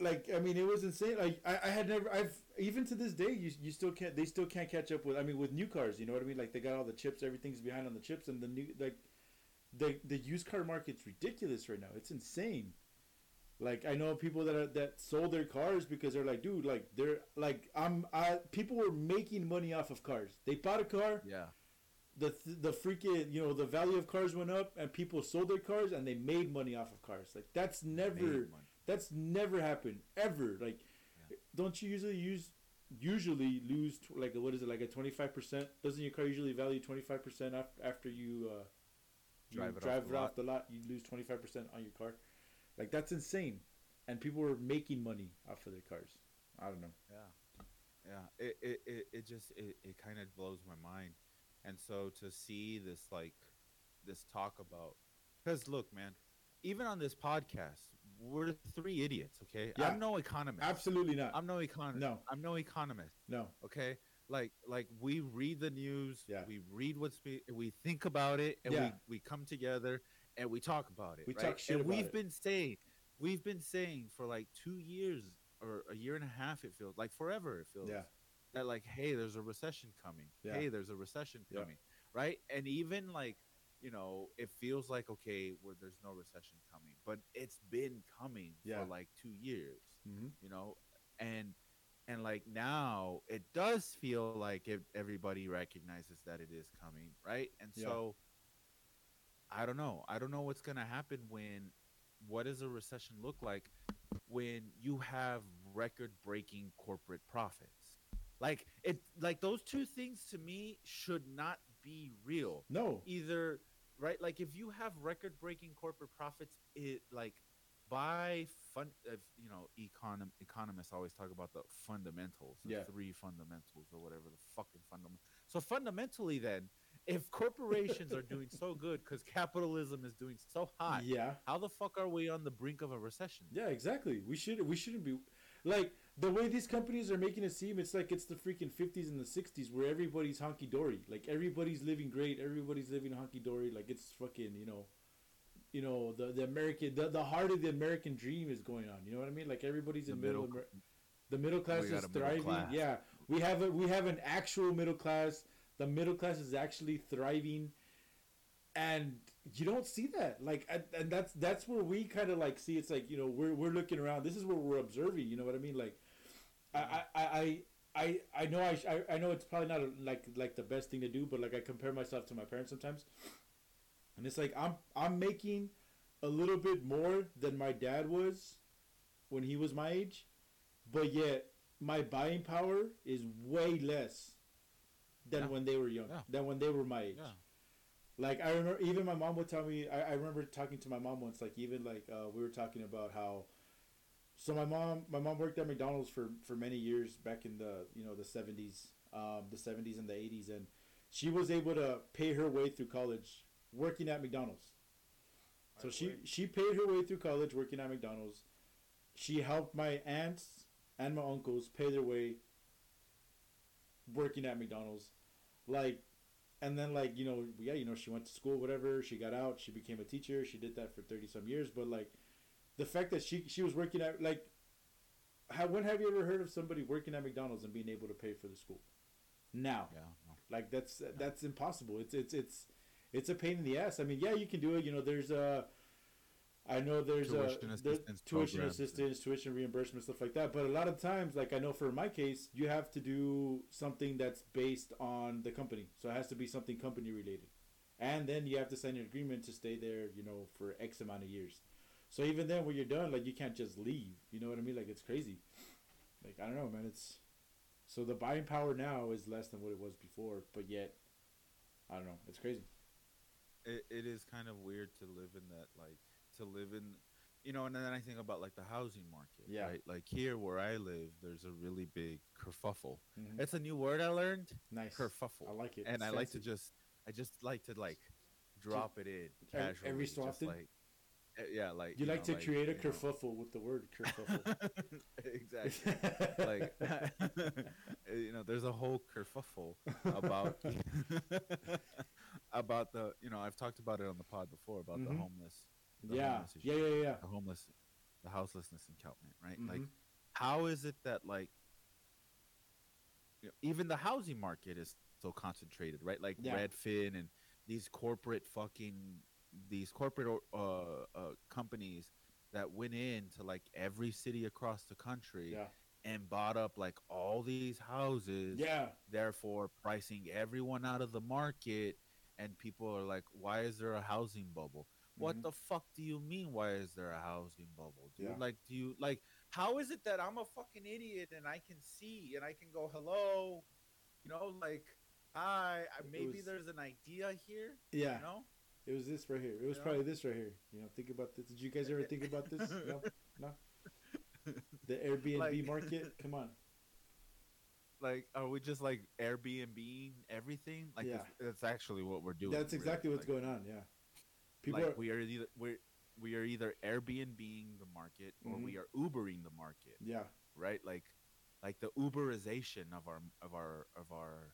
Like i mean it was insane. Like I, I had never i've even to this day you, you still can't they still can't catch up with i mean with new cars you know what i mean? Like they got all the chips everything's behind on the chips and the new like the the used car market's ridiculous right now. It's insane. Like i know people that are that sold their cars because they're like dude like they're like i'm i people were making money off of cars. They bought a car. Yeah, the the freaking you know the value of cars went up and people sold their cars and they made money off of cars. Like that's never that's never happened ever. Like don't you usually use usually lose tw- like a, what is it like a 25% doesn't your car usually value 25% af- after you uh you Drive it off drive the it lot. off the lot you lose 25% on your car? Like that's insane. And people were making money off of their cars. I don't know. Yeah, yeah. It it it, it just it, it kind of blows my mind, and so to see this like this talk about because look, man, even on this podcast, we're three idiots. Okay, Yeah. I'm no economist. absolutely not I'm no economist. No. I'm no economist. no Okay, like like we read the news. Yeah. We read what's be, we think about it, and Yeah. we we come together and we talk about it. We right? talk shit and about we've it. been saying we've been saying for like two years or a year and a half. It feels like forever. It feels Yeah. That like hey, there's a recession coming. Yeah. Hey, there's a recession Yeah. coming. Right, and even like you know, it feels like okay, where there's no recession coming, but it's been coming Yeah. for like two years mm-hmm. you know and and like now it does feel like it, everybody recognizes that it is coming right and Yeah. so i don't know i don't know what's going to happen when what does a recession look like when you have record breaking corporate profits like it like those two things to me should not be real no either right like if you have record breaking corporate profits it like by fun if, you know econom- economists always talk about the fundamentals the Yeah. three fundamentals or whatever the fucking fundamental so fundamentally then if corporations are doing so good because capitalism is doing so hot yeah how the fuck are we on the brink of a recession Yeah, exactly. We should we shouldn't be like the way these companies are making it seem, it's like it's the freaking fifties and the sixties where everybody's honky dory. Like everybody's living great, everybody's living honky dory. Like it's fucking, you know, you know the the American the, the heart of the American dream is going on. You know what I mean? Like everybody's in The middle. middle Amer- the middle class is middle thriving. class. Yeah, we have a we have an actual middle class. The middle class is actually thriving, and you don't see that. Like, and, and that's that's where we kind of like see. It's like you know we're we're looking around. This is where we're observing. You know what I mean? Like, I I I. I, I know I, I, I know it's probably not a, like like the best thing to do, but like I compare myself to my parents sometimes, and it's like I'm I'm making a little bit more than my dad was when he was my age, but yet my buying power is way less than Yeah. when they were young, Yeah. than when they were my age. Yeah. Like I remember, even my mom would tell me. I, I remember talking to my mom once. Like even like uh, we were talking about how. So my mom, my mom worked at McDonald's for for many years back in the you know the seventies, um, the seventies and the eighties, and she was able to pay her way through college working at McDonald's. So I she would. she paid her way through college working at McDonald's. She helped my aunts and my uncles pay their way working at McDonald's. Like and then like, you know, yeah, you know, she went to school, whatever, she got out, she became a teacher, she did that for thirty some years, but like the fact that she she was working at like how when have you ever heard of somebody working at McDonald's and being able to pay for the school? Now. Yeah. no. Like that's that's impossible. It's it's it's it's a pain in the ass. I mean, yeah, you can do it. You know, there's a. I know there's a Tuition there's assistance tuition programs. assistance, tuition reimbursement, stuff like that. But a lot of times, like I know for my case, you have to do something that's based on the company. So it has to be something company related, and then you have to sign an agreement to stay there. You know, for X amount of years. So even then, when you're done, like you can't just leave. You know what I mean? Like it's crazy. Like I don't know, man. It's so the buying power now is less than what it was before, but yet, I don't know. It's crazy. it, it is kind of weird to live in that like to live in you know and then i think about like the housing market Yeah. right like here where i live there's a really big kerfuffle Mhm. it's a new word i learned Nice. kerfuffle I like it. and It's i like to just i just like to like drop it in casually every so just often? like yeah like You like know, to create a you know. kerfuffle with the word kerfuffle. exactly like you know there's a whole kerfuffle about about the you know i've talked about it on the pod before about the Mhm. homeless the yeah, homeless issue, yeah, yeah, yeah. the homeless the houselessness encampment right like Mhm. how is it that like you know, even the housing market is so concentrated right like Yeah. redfin and these corporate fucking these corporate uh, uh, companies that went into like every city across the country Yeah, and bought up like all these houses yeah, therefore pricing everyone out of the market and people are like why is there a housing bubble what Mhm. the fuck do you mean why is there a housing bubble dude Yeah. like do you like how is it that i'm a fucking idiot and i can see and i can go hello you know like hi I- maybe was- there's an idea here yeah. you know It was this right here. It was Yeah. probably this right here. You know, think about this. Did you guys ever think about this? No, no. The Airbnb Like- market. Come on. like are we just like airbnb everything like Yeah. that's, actually what we're doing That's really. exactly what's Like- going on. Yeah. People like are. we are either we're we are either Airbnbing the market or Mhm. we are Ubering the market, Yeah. right? Like like the Uberization of our of our of our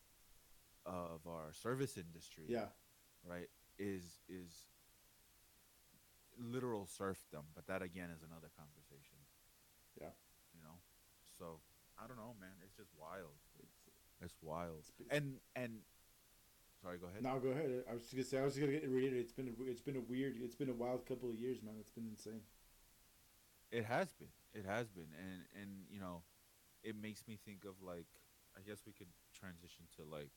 of our service industry, Yeah. right? Is is literal serfdom, but that again is another conversation. Yeah. You know. So, I don't know, man. It's just wild. It's, It's wild. it's, it's, And and sorry, go ahead. now go ahead. I was just gonna say. I was just gonna get reiterate. It's been a, it's been a weird. It's been a wild couple of years, man. It's been insane. It has been. It has been, and and you know, it makes me think of like I guess we could transition to like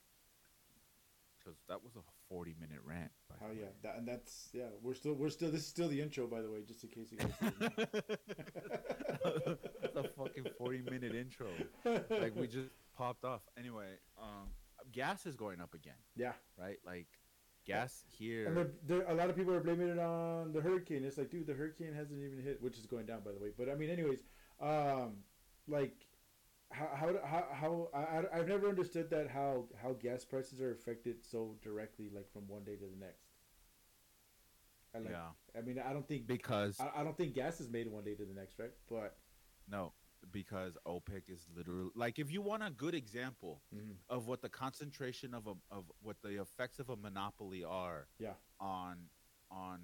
because that was a forty minute rant. Hell yeah. That, and that's yeah. We're still we're still. This is still the intro, by the way, just in case you guys. That's a fucking forty minute intro. Like we just popped off. Anyway, um, gas is going up again, yeah. right? Like gas here. And they're, they're, a lot of people are blaming it on the hurricane. It's like, dude, the hurricane hasn't even hit, which is going down, by the way. But I mean, anyways, um, like, how how how, how I, I've never understood that how how gas prices are affected so directly, like from one day to the next. I like, yeah, I mean, I don't think because I, I don't think gas is made one day to the next, right? But no, because OPEC is literally like if you want a good example Mhm. of what the concentration of a of what the effects of a monopoly are Yeah. on on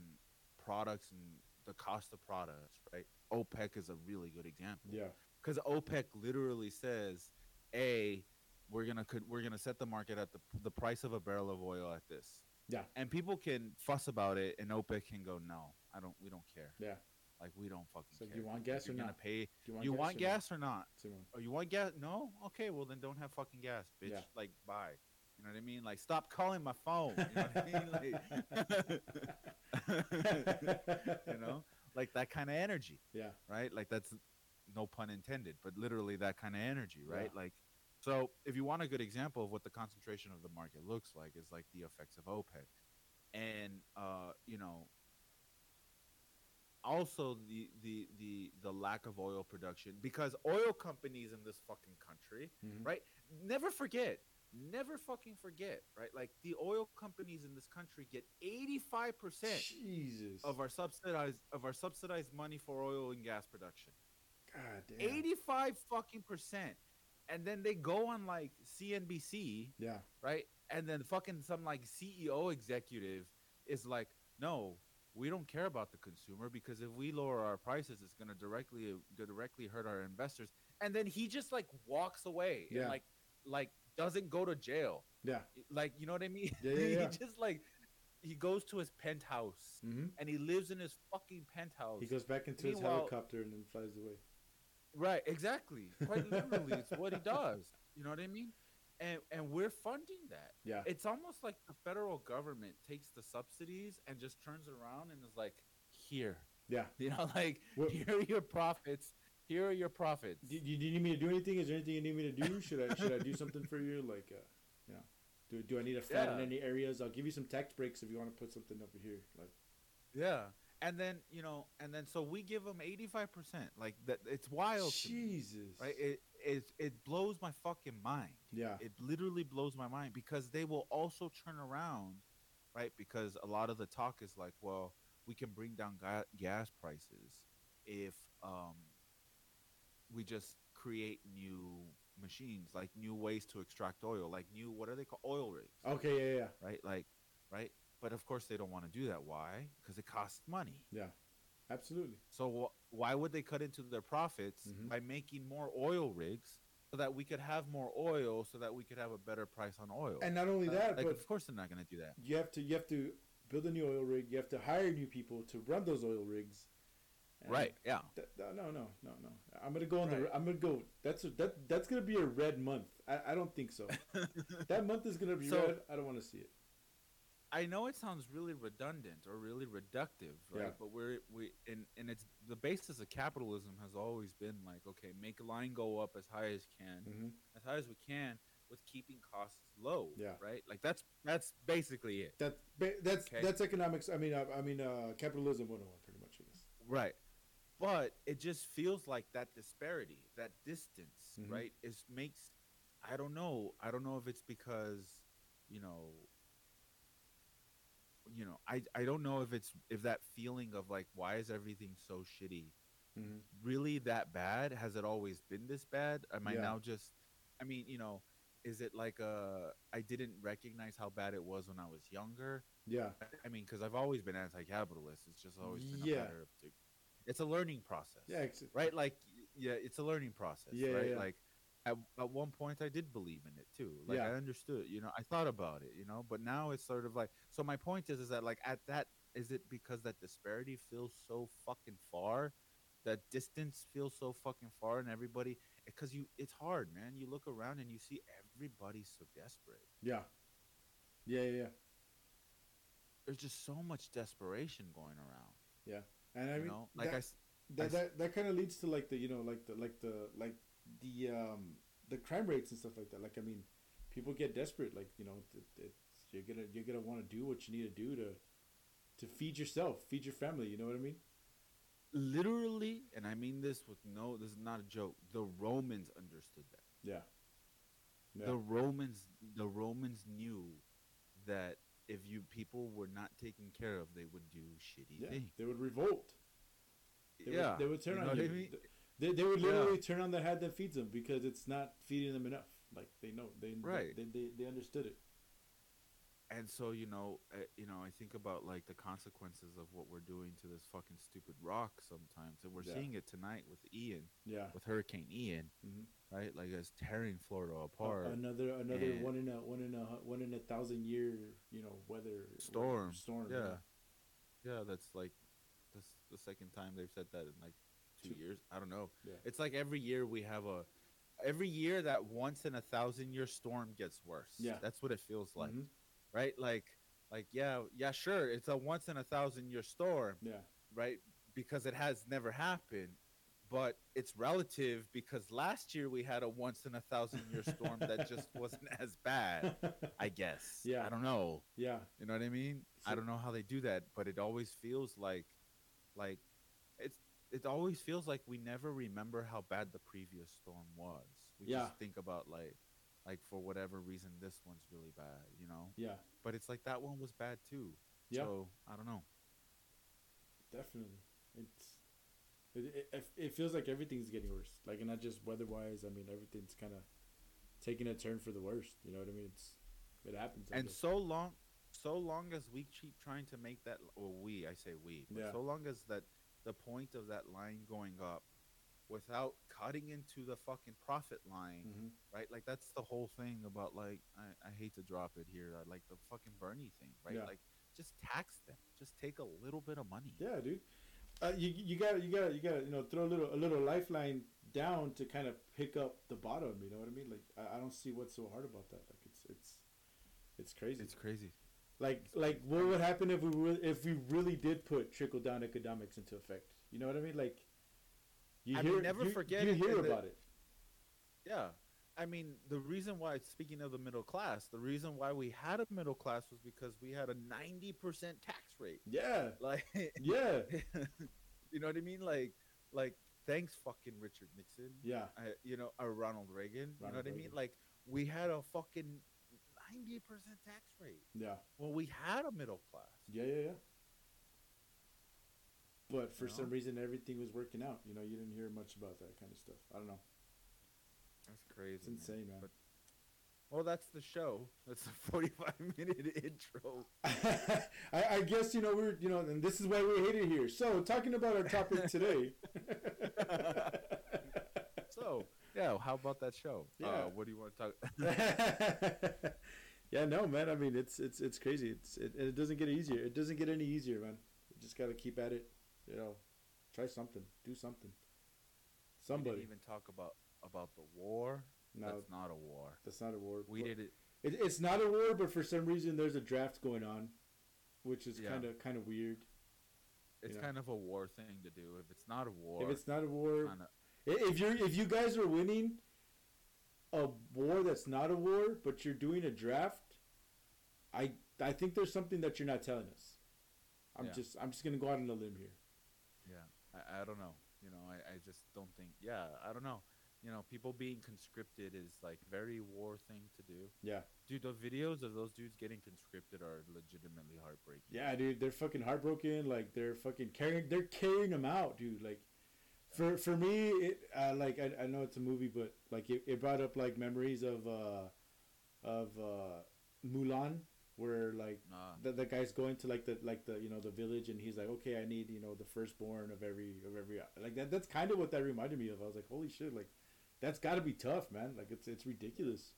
products and the cost of products, right? OPEC is a really good example Yeah. Because OPEC literally says, "A, we're gonna could we're gonna set the market at the the price of a barrel of oil at this." Yeah. and people can fuss about it, and OPEC can go, "No, I don't. We don't care. Yeah. Like we don't fucking So do care. you want gas you're or not? Pay? You want you gas want or gas or not? Oh, you want gas? No. Okay, well then don't have fucking gas, bitch. Yeah. Like bye. You know what I mean? Like stop calling my phone. You know what I mean? Like, you know, like that kind of energy Yeah. right? Like that's no pun intended, but literally that kind of energy, right? Yeah. Like so if you want a good example of what the concentration of the market looks like is like the effects of OPEC. And uh, you know, also the the the the lack of oil production because oil companies in this fucking country, Mhm. right? Never forget, never fucking forget, right? Like the oil companies in this country get 85% Jesus. of our subsidized of our subsidized money for oil and gas production. God damn. 85 fucking percent. And then they go on like CNBC, Yeah. right? And then fucking some like CEO executive is like, "No, we don't care about the consumer because if we lower our prices, it's going to directly directly hurt our investors." And then he just like walks away Yeah. and like like doesn't go to jail. Yeah. Like, you know what I mean? Yeah, yeah, yeah. he just like he goes to his penthouse hmm and he lives in his fucking penthouse. He goes back into his helicopter and then flies away. Right, exactly. Quite literally, it's what he does. You know what I mean? And and we're funding that. Yeah. It's almost like the federal government takes the subsidies and just turns around and is like, "Here, Yeah. you know, like What- here are your profits. Here are your profits." Do, do, do you need me to do anything? Is there anything you need me to do? Should I should I do something for you? Like, uh, know, do, do I need to flatten Yeah. any areas? I'll give you some tax breaks if you want to put something over here. Like, yeah. And then you know, and then so we give them eighty five percent. Like that, it's wild. Jesus. right? It it it blows my fucking mind. yeah. it literally blows my mind because they will also turn around, right? Because a lot of the talk is like, well, we can bring down ga- gas prices if um, we just create new machines, like new ways to extract oil, like new what are they called, oil rigs, Okay. Yeah. Yeah. right? Like, right? But of course they don't want to do that. Why? Because it costs money. Yeah. Absolutely. So wh- why would they cut into their profits Mhm. by making more oil rigs so that we could have more oil, so that we could have a better price on oil? And not only Uh, that, like, but of course they're not going to do that. you have to you have to build a new oil rig. You have to hire new people to run those oil rigs. And Right? Yeah. th- no, no, no, no, no. I'm gonna go on the. I'm gonna go. That's a, that. That's gonna be a red month. I, I don't think so. that month is gonna be So- red. I don't want to see it. I know it sounds really redundant or really reductive, right? Yeah. But we're we and and it's the basis of capitalism has always been like, okay, make a line go up as high as can, hmm as high as we can, with keeping costs low. Yeah. Right. Like that's that's basically it. That that's Okay. that's economics. I mean, I, I mean, uh, capitalism 101, pretty much. I guess. Right. But it just feels like that disparity, that distance, Mhm. right, is makes I don't know. I don't know if it's because, you know, you know, I I don't know if it's if that feeling of like why is everything so shitty Mm-hmm. really that bad? Has it always been this bad? Am I now just I mean, you know, is it like uh I didn't recognize how bad it was when I was younger? Yeah. I mean, because I've always been anti-capitalist. It's just always been Yeah. a matter of. It's a learning process. Yeah. Right. Like, yeah, it's a learning process. Yeah, yeah, Right. yeah. Like, at, at one point, I did believe in it too. Like, Yeah. I understood. You know, I thought about it. You know, but now it's sort of like. So my point is, is that like at that, is it because that disparity feels so fucking far? That distance feels so fucking far, and everybody, eh, because you, it's hard, man. You look around and you see everybody's so desperate. yeah. Yeah. Yeah. Yeah. There's just so much desperation going around. Yeah. And I you mean, know, like I, that, s- that, that, that kind of leads to like the you know like the like the like the um the crime rates and stuff like that. Like I mean, people get desperate. Like you know, it, it's you're gonna you're gonna want to do what you need to do to to feed yourself, feed your family. You know what I mean? literally, and I mean this with no, this is not a joke. The Romans understood that. Yeah. Yeah. The Romans, the Romans knew that if you people were not taken care of, they would do shitty yeah. things. They would revolt. They yeah, Would, they would turn you on you. I mean? Th- They, they would Yeah. literally turn on the hat that feeds them because it's not feeding them enough. Like they know they Right. They, they, they understood it. and so you know uh, you know i think about like the consequences of what we're doing to this fucking stupid rock sometimes and we're Yeah. seeing it tonight with ian Yeah. with hurricane ian Mhm. right like it's tearing florida apart another another and- one in a one in a one in a thousand year you know weather storm storm yeah yeah that's like that's the second time they've said that in like two, years i don't know Yeah. it's like every year we have a every year that once in a thousand year storm gets worse Yeah. that's what it feels like Mhm. right like like yeah yeah sure it's a once in a thousand year storm yeah right? Because it has never happened, but it's relative because last year we had a once in a thousand year storm that just wasn't as bad, I guess. Yeah. I don't know. yeah You know what I mean? I don't know how they do that, but it always feels like like it always feels like we never remember how bad the previous storm was. We Yeah. just think about like like for whatever reason this one's really bad, you know? yeah But it's like that one was bad too. Yeah. So I don't know. definitely it's it, it, it- feels like everything's getting worse like and not just weather wise i mean everything's kind of taking a turn for the worst you know what i mean it's it happens and so long so long as we keep trying to make that or we i say we but Yeah. so long as that the point of that line going up without cutting into the fucking profit line Mhm. right like that's the whole thing about like i, I hate to drop it here uh, like the fucking bernie thing right Yeah. like just tax them just take a little bit of money Yeah, dude. Uh, you you got you gotta you gotta you know throw a little a little lifeline down to kind of pick up the bottom. You know what I mean? Like I, I don't see what's so hard about that. Like it's it's it's crazy. it's crazy like like what would happen if we re- if we really did put trickle down economics into effect? You know what I mean? Like you I hear mean, never you, forget you it hear in the- about it. Yeah. I mean, the reason why, speaking of the middle class, the reason why we had a middle class was because we had a 90% tax rate. Yeah, Like, yeah, you know what I mean? Like, like, thanks fucking Richard Nixon. yeah, I, you know, or Ronald Reagan. you know Ronald what I mean? Like, we had a fucking 90% tax rate. yeah, Well, we had a middle class. yeah, yeah, yeah. But for You some reason, everything was working out. You know, you didn't hear much about that kind of stuff. I don't know. That's crazy. It's insane, man. But, well, that's the show. That's a 45 minute intro. I, I guess you know we're you know, and this is why we hate it here. So talking about our topic today. So, yeah, how about that show? Yeah. Uh, what do you want to talk? Yeah, no, man. I mean, it's it's it's crazy. It's it, it doesn't get easier. It doesn't get any easier, man. You just got to keep at it. You know, try something, do something. We Somebody. didn't even talk about about the war. no, That's not a war. that's not a war. We but- did it. It, it's not a war, but for some reason there's a draft going on, which is kind of kind of weird. It's know. kind of a war thing to do. If it's not a war, if it's not a war, kinda- If you're if you guys are winning a war that's not a war, but you're doing a draft, I I think there's something that you're not telling us. I'm Yeah. just I'm just gonna go out on a limb here. yeah, I, I don't know. You know, I, I just don't think. Yeah, I don't know. You know, people being conscripted is like very war thing to do. Yeah. Dude, the videos of those dudes getting conscripted are legitimately heartbreaking. Yeah, dude, they're fucking heartbroken. Like they're fucking carrying they're carrying them out, dude. Like for for me, it uh, like I, I know it's a movie, but like it, it brought up like memories of uh of uh Mulan, where like Nah. the, the guy's going to like the like the you know the village and he's like okay i need you know the firstborn of every of every like that that's kind of what that reminded me of. I was like holy shit like that's got to be tough man. Like it's it's ridiculous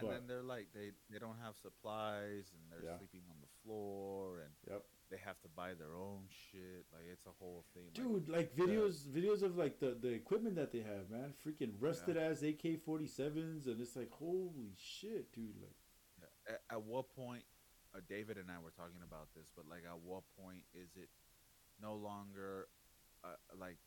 and but- then they're like they they don't have supplies and they're Yeah. sleeping on the floor and yep they have to buy their own shit. Like it's a whole thing. dude like videos videos of like the the equipment that they have man freaking rusted ass ak-47s and it's like holy shit dude like Yeah, At, at what point, uh, David and I were talking about this, but like, at what point is it no longer, uh, like,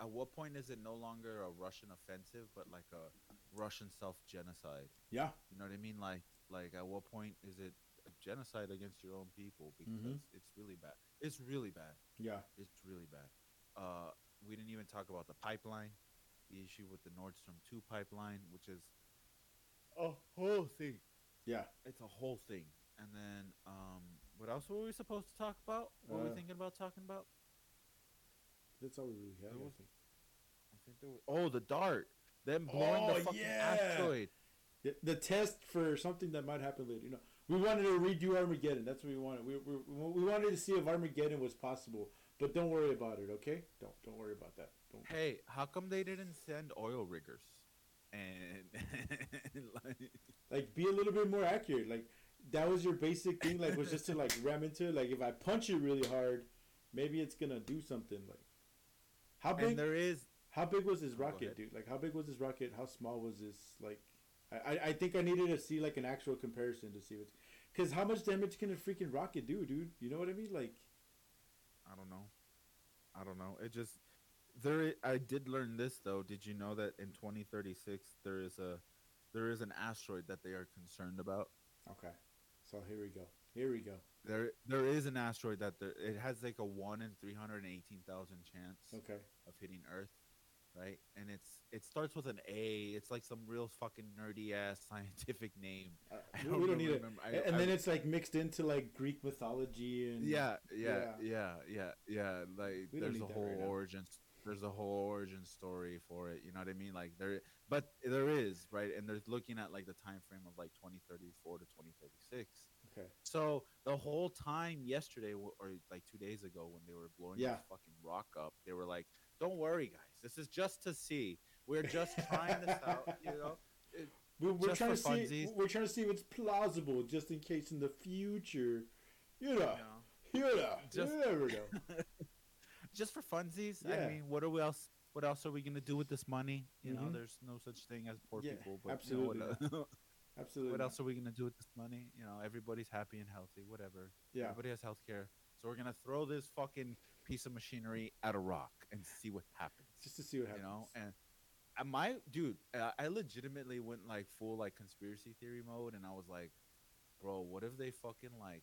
at what point is it no longer a Russian offensive, but like a Russian self genocide? yeah You know what I mean? Like, like, at what point is it a genocide against your own people? Because Mhm. it's really bad. It's really bad. yeah It's really bad. Uh, we didn't even talk about the pipeline, the issue with the Nord Stream two pipeline, which is a whole thing yeah it's a whole thing. And then, um, what else were we supposed to talk about? What were Uh, we thinking about talking about? That's all we really have I think. there was, oh the dart, them blowing Oh, the fucking yeah. asteroid. The, the test for something that might happen later. You know, we wanted to redo Armageddon. That's what we wanted. We, we, we wanted to see if Armageddon was possible. But don't worry about it, okay? Don't don't worry about that. Don't. Hey, how come they didn't send oil riggers? And like, Like, be a little bit more accurate. Like, that was your basic thing. Like, was just to like ram into it. Like, if I punch it really hard, maybe it's gonna do something. Like, how big? and there is How big was this Oh, rocket, dude? Like, how big was this rocket? How small was this? Like, I, I, think I needed to see like an actual comparison to see what's, because how much damage can a freaking rocket do, dude? You know what I mean? Like, I don't know. I don't know. It just there. i- I did learn this though. Did you know that in 2036 there is a there is an asteroid that they are concerned about? okay, so here we go. Here we go. There there is an asteroid that there, it has like a one in 318,000 chance Okay, of hitting Earth, right? And it's it starts with an A. It's like some real fucking nerdy ass scientific name. uh, I we, don't we don't really need it. I- and I- then it's like mixed into like Greek mythology and Yeah, yeah, Yeah. yeah, yeah, yeah. Like there's a whole right origin. s- There's a whole origin story for it. You know what I mean? Like there, but there is right, and they're looking at like the time frame of like 2034 to 2036. Okay, So the whole time yesterday, or like two days ago, when they were blowing Yeah. this fucking rock up, they were like, "Don't worry, guys. This is just to see. We're just trying this out. You know." It- we, we're trying to see. We're trying to see if it's plausible, just in case in the future. You know, you know. you know, Just- you never know. just for funsies. Yeah. I mean, what are we else? What else are we gonna do with this money? You know, Mhm. there's no such thing as poor Yeah, people. But absolutely You know, Absolutely. what else are we gonna do with this money? You know, everybody's happy and healthy. Whatever. Yeah. Everybody has health care. So we're gonna throw this fucking piece of machinery at a rock and see what happens. Just to see what happens. you know, and my dude, uh, I legitimately went like full like conspiracy theory mode, and I was like, bro, what if they fucking like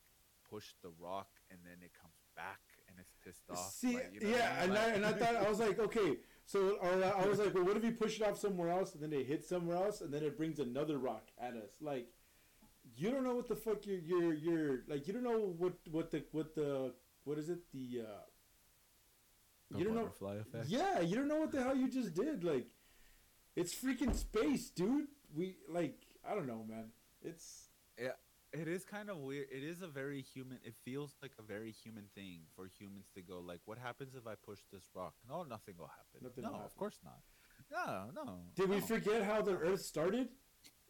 push the rock and then it comes back and it's pissed off? See, like, you know yeah, I mean? and I and I thought I was like, okay, so or I was like, well, what if you push it off somewhere else and then it hits somewhere else and then it brings another rock at us? Like, you don't know what the fuck you're you're, you're like. You don't know what what the what the what is it the uh. The you don't know. butterfly effect. Yeah, you don't know what the hell you just did. Like, it's freaking space, dude. We like, I don't know, man. It's It is kind of weird. It is a very human. It feels like a very human thing for humans to go like, "What happens if I push this rock?" No, nothing will happen. Nothing no, will of course not. No, no. Did we forget how the Earth started?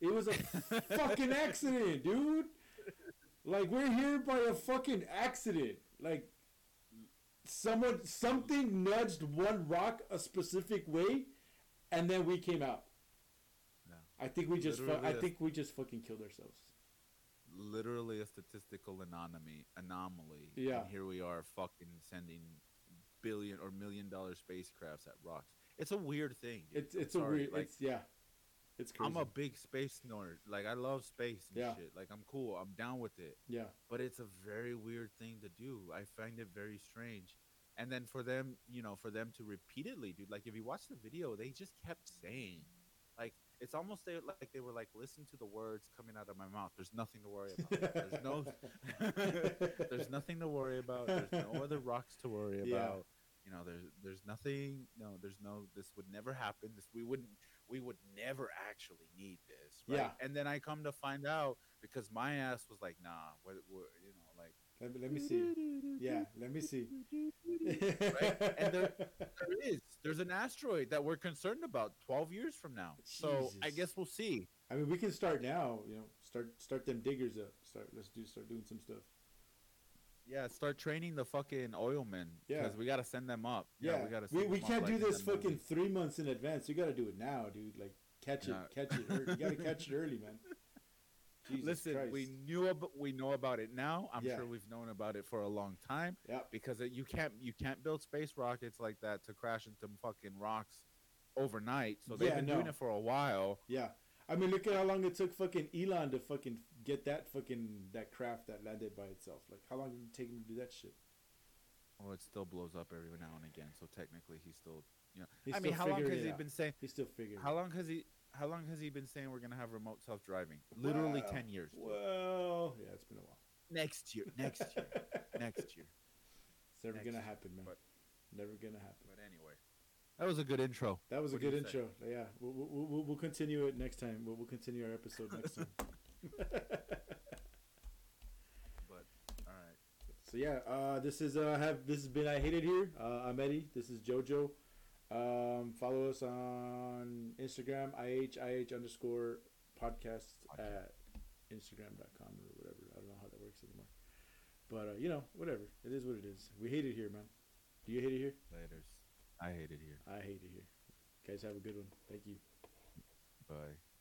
It was a fucking accident, dude. Like we're here by a fucking accident. Like someone, something nudged one rock a specific way, and then we came out. Yeah. I think we just. Fu- I think we just fucking killed ourselves. Literally a statistical anomaly anomaly Yeah. and here we are fucking sending billion or million dollar spacecrafts at rocks it's a weird thing dude. It's it's a weird. like it's yeah. It's crazy. i'm a big space nerd like i love space and Yeah. shit like i'm cool i'm down with it yeah. but it's a very weird thing to do i find it very strange and then for them you know for them to repeatedly dude like if you watch the video they just kept saying it's almost they, like they were like listen to the words coming out of my mouth there's nothing to worry about there's no there's nothing to worry about there's no other rocks to worry Yeah. about you know there's there's nothing no there's no this would never happen this we wouldn't we would never actually need this right? Yeah. and then i come to find out because my ass was like nah what, what you know like Let me, let me see. Yeah, let me see. Right? And there- there is there's an asteroid that we're concerned about 12 years from now so i guess we'll see I mean, we can start now. You know, start start them diggers up. Start. Let's do. Start doing some stuff. yeah start training the fucking oilmen Yeah. because we got to send them up Yeah, we got to we, we can't do this fucking three months in advance. You got to do it now, dude. Like catch Yeah. it, catch it. Early. You got to catch it early, man. Jesus Listen, Christ. we knew ab- we know about it now. I'm Yeah. sure we've known about it for a long time Yeah. because it, you can't you can't build space rockets like that to crash into fucking rocks overnight. So they've Yeah, been doing it for a while. Yeah. I mean, look at how long it took fucking Elon to fucking get that fucking that craft that landed by itself. Like, how long did it take him to do that shit? Well, it still blows up every now and again. So technically, he's still you know. He's I mean, how long has he out. been saying? He's still figuring. How long has he? How long has he been saying we're gonna have remote self driving? Literally Wow. ten years. Well, yeah, it's been a while. Next year. Next year. next year. It's never Next gonna year, happen, man. but- never gonna happen. But anyway, That was a good intro. That was a What do good you say? intro. Yeah, we'll, we'll, we'll, we'll continue it next time. We'll, we'll continue our episode next time. But all right. so yeah, uh, this is uh, have this has been I hate it here. Uh, I'm Eddie. This is JoJo. Um, follow us on Instagram IHIH underscore podcast at Instagram.com or whatever. I don't know how that works anymore. But uh, you know, whatever. It is what it is. We hate it here, man. Do you hate it here? Laters. I hate it here. I hate it here. Guys, have a good one. Thank you. Bye.